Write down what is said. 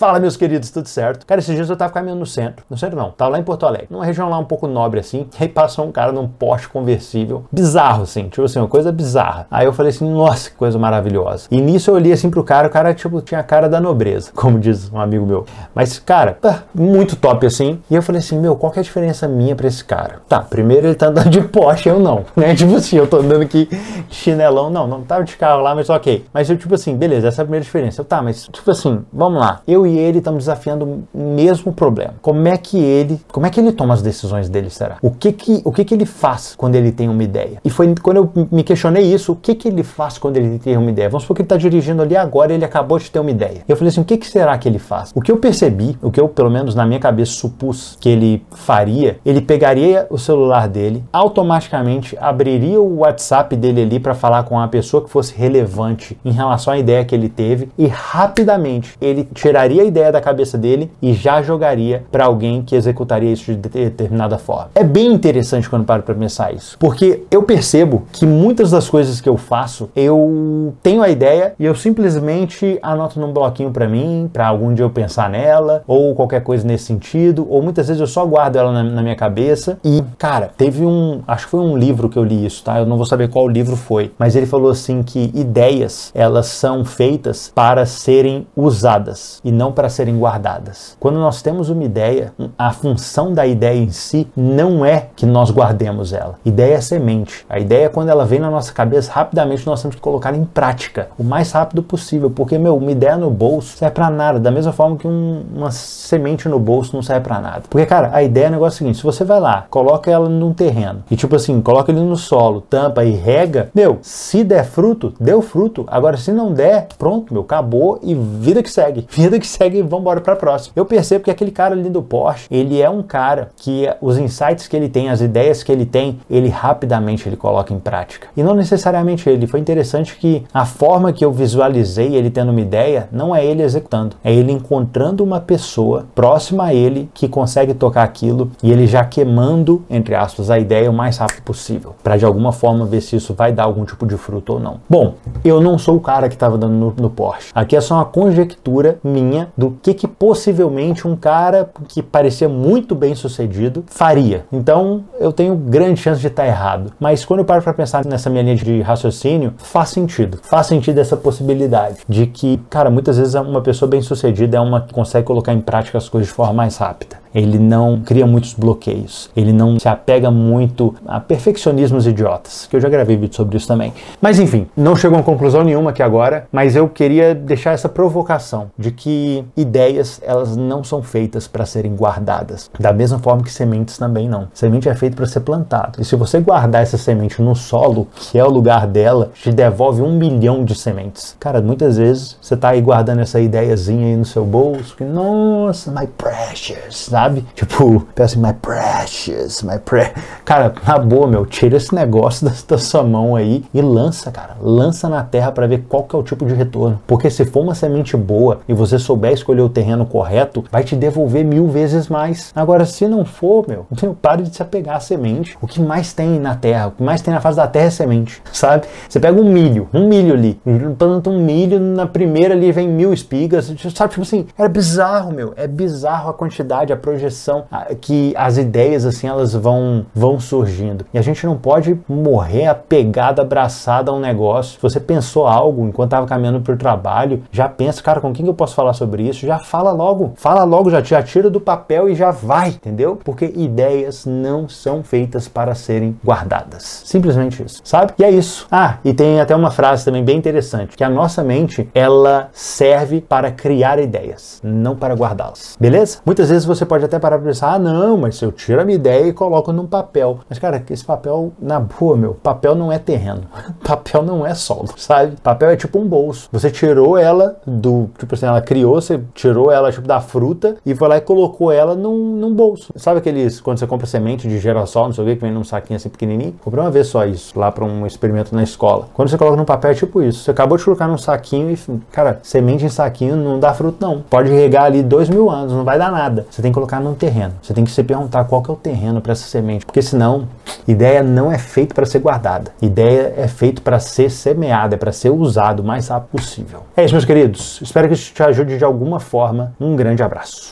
Fala, meus queridos, tudo certo? Cara, esses dias eu tava caminhando no centro. No centro não, tava lá em Porto Alegre. Numa região lá um pouco nobre assim. E aí passou um cara num Porsche conversível. Bizarro, assim. Tipo assim, uma coisa bizarra. Aí eu falei assim, nossa, que coisa maravilhosa. E nisso eu olhei assim pro cara. O cara, tipo, tinha a cara da nobreza, como diz um amigo meu. Mas, cara, muito top assim. E eu falei assim, meu, qual que é a diferença minha pra esse cara? Tá, primeiro ele tá andando de Porsche, eu não. Né? Tipo assim, eu tô andando aqui chinelão. Não, não tava de carro lá, mas ok. Mas eu, tipo assim, beleza, essa é a primeira diferença. Eu, tá, mas, tipo assim, vamos lá. Eu e ele estamos desafiando o mesmo problema. Como é que ele, como é que ele toma as decisões dele, será? O que que, o que que ele faz quando ele tem uma ideia? E foi quando eu me questionei isso, o que que ele faz quando ele tem uma ideia? Vamos supor que ele está dirigindo ali agora, ele acabou de ter uma ideia. Eu falei assim, o que que será que ele faz? O que eu percebi, o que eu pelo menos na minha cabeça supus que ele faria, ele pegaria o celular dele, automaticamente abriria o WhatsApp dele ali para falar com uma pessoa que fosse relevante em relação à ideia que ele teve e rapidamente ele tiraria a ideia da cabeça dele e já jogaria para alguém que executaria isso de determinada forma. É bem interessante quando paro para pensar isso, porque eu percebo que muitas das coisas que eu faço, eu tenho a ideia e eu simplesmente anoto num bloquinho para mim, para algum dia eu pensar nela, ou qualquer coisa nesse sentido, ou muitas vezes eu só guardo ela na, na minha cabeça. E, cara, teve um, acho que foi um livro que eu li isso, tá? Eu não vou saber qual livro foi, mas ele falou assim que ideias, elas são feitas para serem usadas e não para serem guardadas. Quando nós temos uma ideia, a função da ideia em si não é que nós guardemos ela. Ideia é semente. A ideia, quando ela vem na nossa cabeça, rapidamente nós temos que colocar em prática o mais rápido possível, porque, meu, uma ideia no bolso serve para nada, da mesma forma que um, uma semente no bolso não serve para nada. Porque, cara, a ideia é o negócio seguinte: se você vai lá, coloca ela num terreno e, tipo assim, coloca ele no solo, tampa e rega, meu, se der fruto, deu fruto. Agora, se não der, pronto, meu, acabou e vida que segue. Vida que segue e vambora pra próxima. Eu percebo que aquele cara ali do Porsche, ele é um cara que os insights que ele tem, as ideias que ele tem, ele rapidamente ele coloca em prática. E não necessariamente ele. Foi interessante que a forma que eu visualizei ele tendo uma ideia não é ele executando, é ele encontrando uma pessoa próxima a ele que consegue tocar aquilo e ele já queimando, entre aspas, a ideia o mais rápido possível, para de alguma forma ver se isso vai dar algum tipo de fruto ou não. Bom, eu não sou o cara que estava dando no, no Porsche. Aqui é só uma conjectura minha do que, que possivelmente um cara que parecia muito bem sucedido faria. Então eu tenho grande chance de estar errado. Mas quando eu paro para pensar nessa minha linha de raciocínio, faz sentido. Faz sentido essa possibilidade de que, cara, muitas vezes uma pessoa bem sucedida é uma que consegue colocar em prática as coisas de forma mais rápida ele não cria muitos bloqueios, ele não se apega muito a perfeccionismos idiotas, que eu já gravei vídeo sobre isso também. Mas enfim, não chegou a conclusão nenhuma aqui agora, mas eu queria deixar essa provocação de que ideias elas não são feitas para serem guardadas, da mesma forma que sementes também não. Semente é feita para ser plantado. E se você guardar essa semente no solo, que é o lugar dela, te devolve um milhão de sementes. Cara, muitas vezes você tá aí guardando essa ideiazinha aí no seu bolso, que nossa, my precious, sabe? Tipo, pensa assim, my precious, my pre... Cara, na boa, meu, tira esse negócio da, da sua mão aí e lança, cara. Lança na terra para ver qual que é o tipo de retorno. Porque se for uma semente boa e você souber escolher o terreno correto, vai te devolver mil vezes mais. Agora, se não for, meu, meu pare de se apegar à semente. O que mais tem na terra, o que mais tem na face da terra é semente, sabe? Você pega um milho, um milho ali, planta um milho, na primeira ali vem mil espigas, sabe? Tipo assim, é bizarro, meu. É bizarro a quantidade, a projeção, que as ideias assim elas vão vão surgindo. E a gente não pode morrer apegado, abraçado a um negócio. Se você pensou algo enquanto estava caminhando para o trabalho, já pensa, cara, com quem eu posso falar sobre isso? Já fala logo, fala logo, já, já tira do papel e já vai, entendeu? Porque ideias não são feitas para serem guardadas. Simplesmente isso, sabe? E é isso. Ah, e tem até uma frase também bem interessante, que a nossa mente, ela serve para criar ideias, não para guardá-las. Beleza? Muitas vezes você pode até parar para pensar, ah, não, mas se eu tiro a minha ideia e coloco num papel. Mas, cara, esse papel, na boa, meu, papel não é terreno. papel não é solo, sabe? Papel é tipo um bolso. Você tirou ela do, tipo assim, ela criou, você tirou ela, tipo, da fruta e foi lá e colocou ela num, num bolso. Sabe aqueles, quando você compra semente de girassol, não sei o que, que vem num saquinho assim pequenininho? Comprei uma vez só isso, lá para um experimento na escola. Quando você coloca no papel, é tipo isso. Você acabou de colocar num saquinho e, cara, semente em saquinho não dá fruto, não. Pode regar ali dois mil anos, não vai dar nada. Você tem que colocar colocar terreno. Você tem que se perguntar qual que é o terreno para essa semente, porque senão, ideia não é feita para ser guardada. Ideia é feita para ser semeada, é para ser usado o mais rápido possível. É isso, meus queridos. Espero que isso te ajude de alguma forma. Um grande abraço.